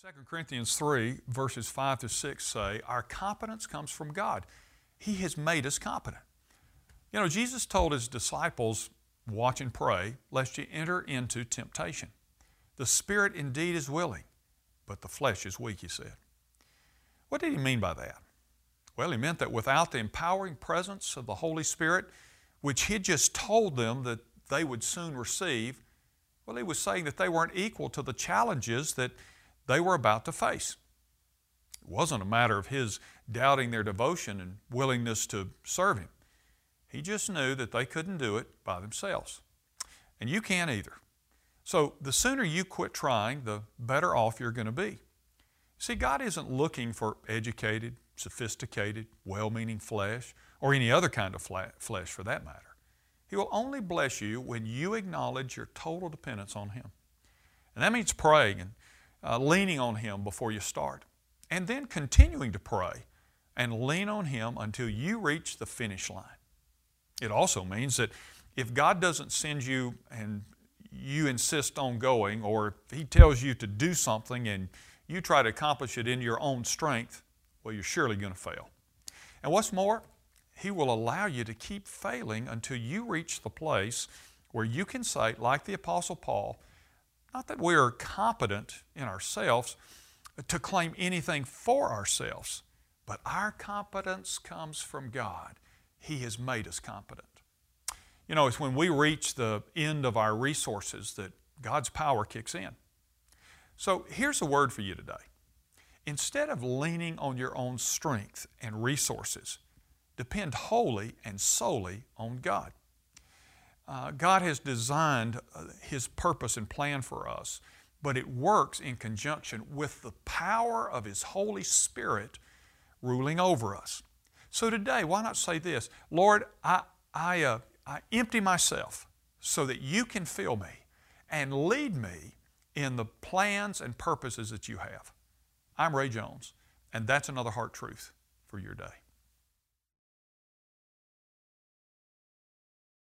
2 Corinthians 3, verses 5 to 6 say, Our competence comes from God. He has made us competent. You know, Jesus told his disciples, Watch and pray, lest you enter into temptation. The spirit indeed is willing, but the flesh is weak, he said. What did he mean by that? Well, he meant that without the empowering presence of the Holy Spirit, which he just told them that they would soon receive, well, he was saying that they weren't equal to the challenges that they were about to face. It wasn't a matter of his doubting their devotion and willingness to serve him. He just knew that they couldn't do it by themselves. And you can't either. So the sooner you quit trying, the better off you're going to be. See, God isn't looking for educated, sophisticated, well meaning flesh, or any other kind of flesh for that matter. He will only bless you when you acknowledge your total dependence on Him. And that means praying and uh, leaning on Him before you start. And then continuing to pray and lean on Him until you reach the finish line. It also means that if God doesn't send you and you insist on going, or if He tells you to do something and you try to accomplish it in your own strength, well, you're surely going to fail. And what's more, He will allow you to keep failing until you reach the place where you can say, like the Apostle Paul, not that we are competent in ourselves to claim anything for ourselves, but our competence comes from God. He has made us competent. You know, it's when we reach the end of our resources that God's power kicks in. So here's a word for you today. Instead of leaning on your own strength and resources, depend wholly and solely on God. Uh, God has designed uh, His purpose and plan for us, but it works in conjunction with the power of His Holy Spirit ruling over us. So today, why not say this Lord, I, I, uh, I empty myself so that you can fill me and lead me in the plans and purposes that you have. I'm Ray Jones, and that's another heart truth for your day.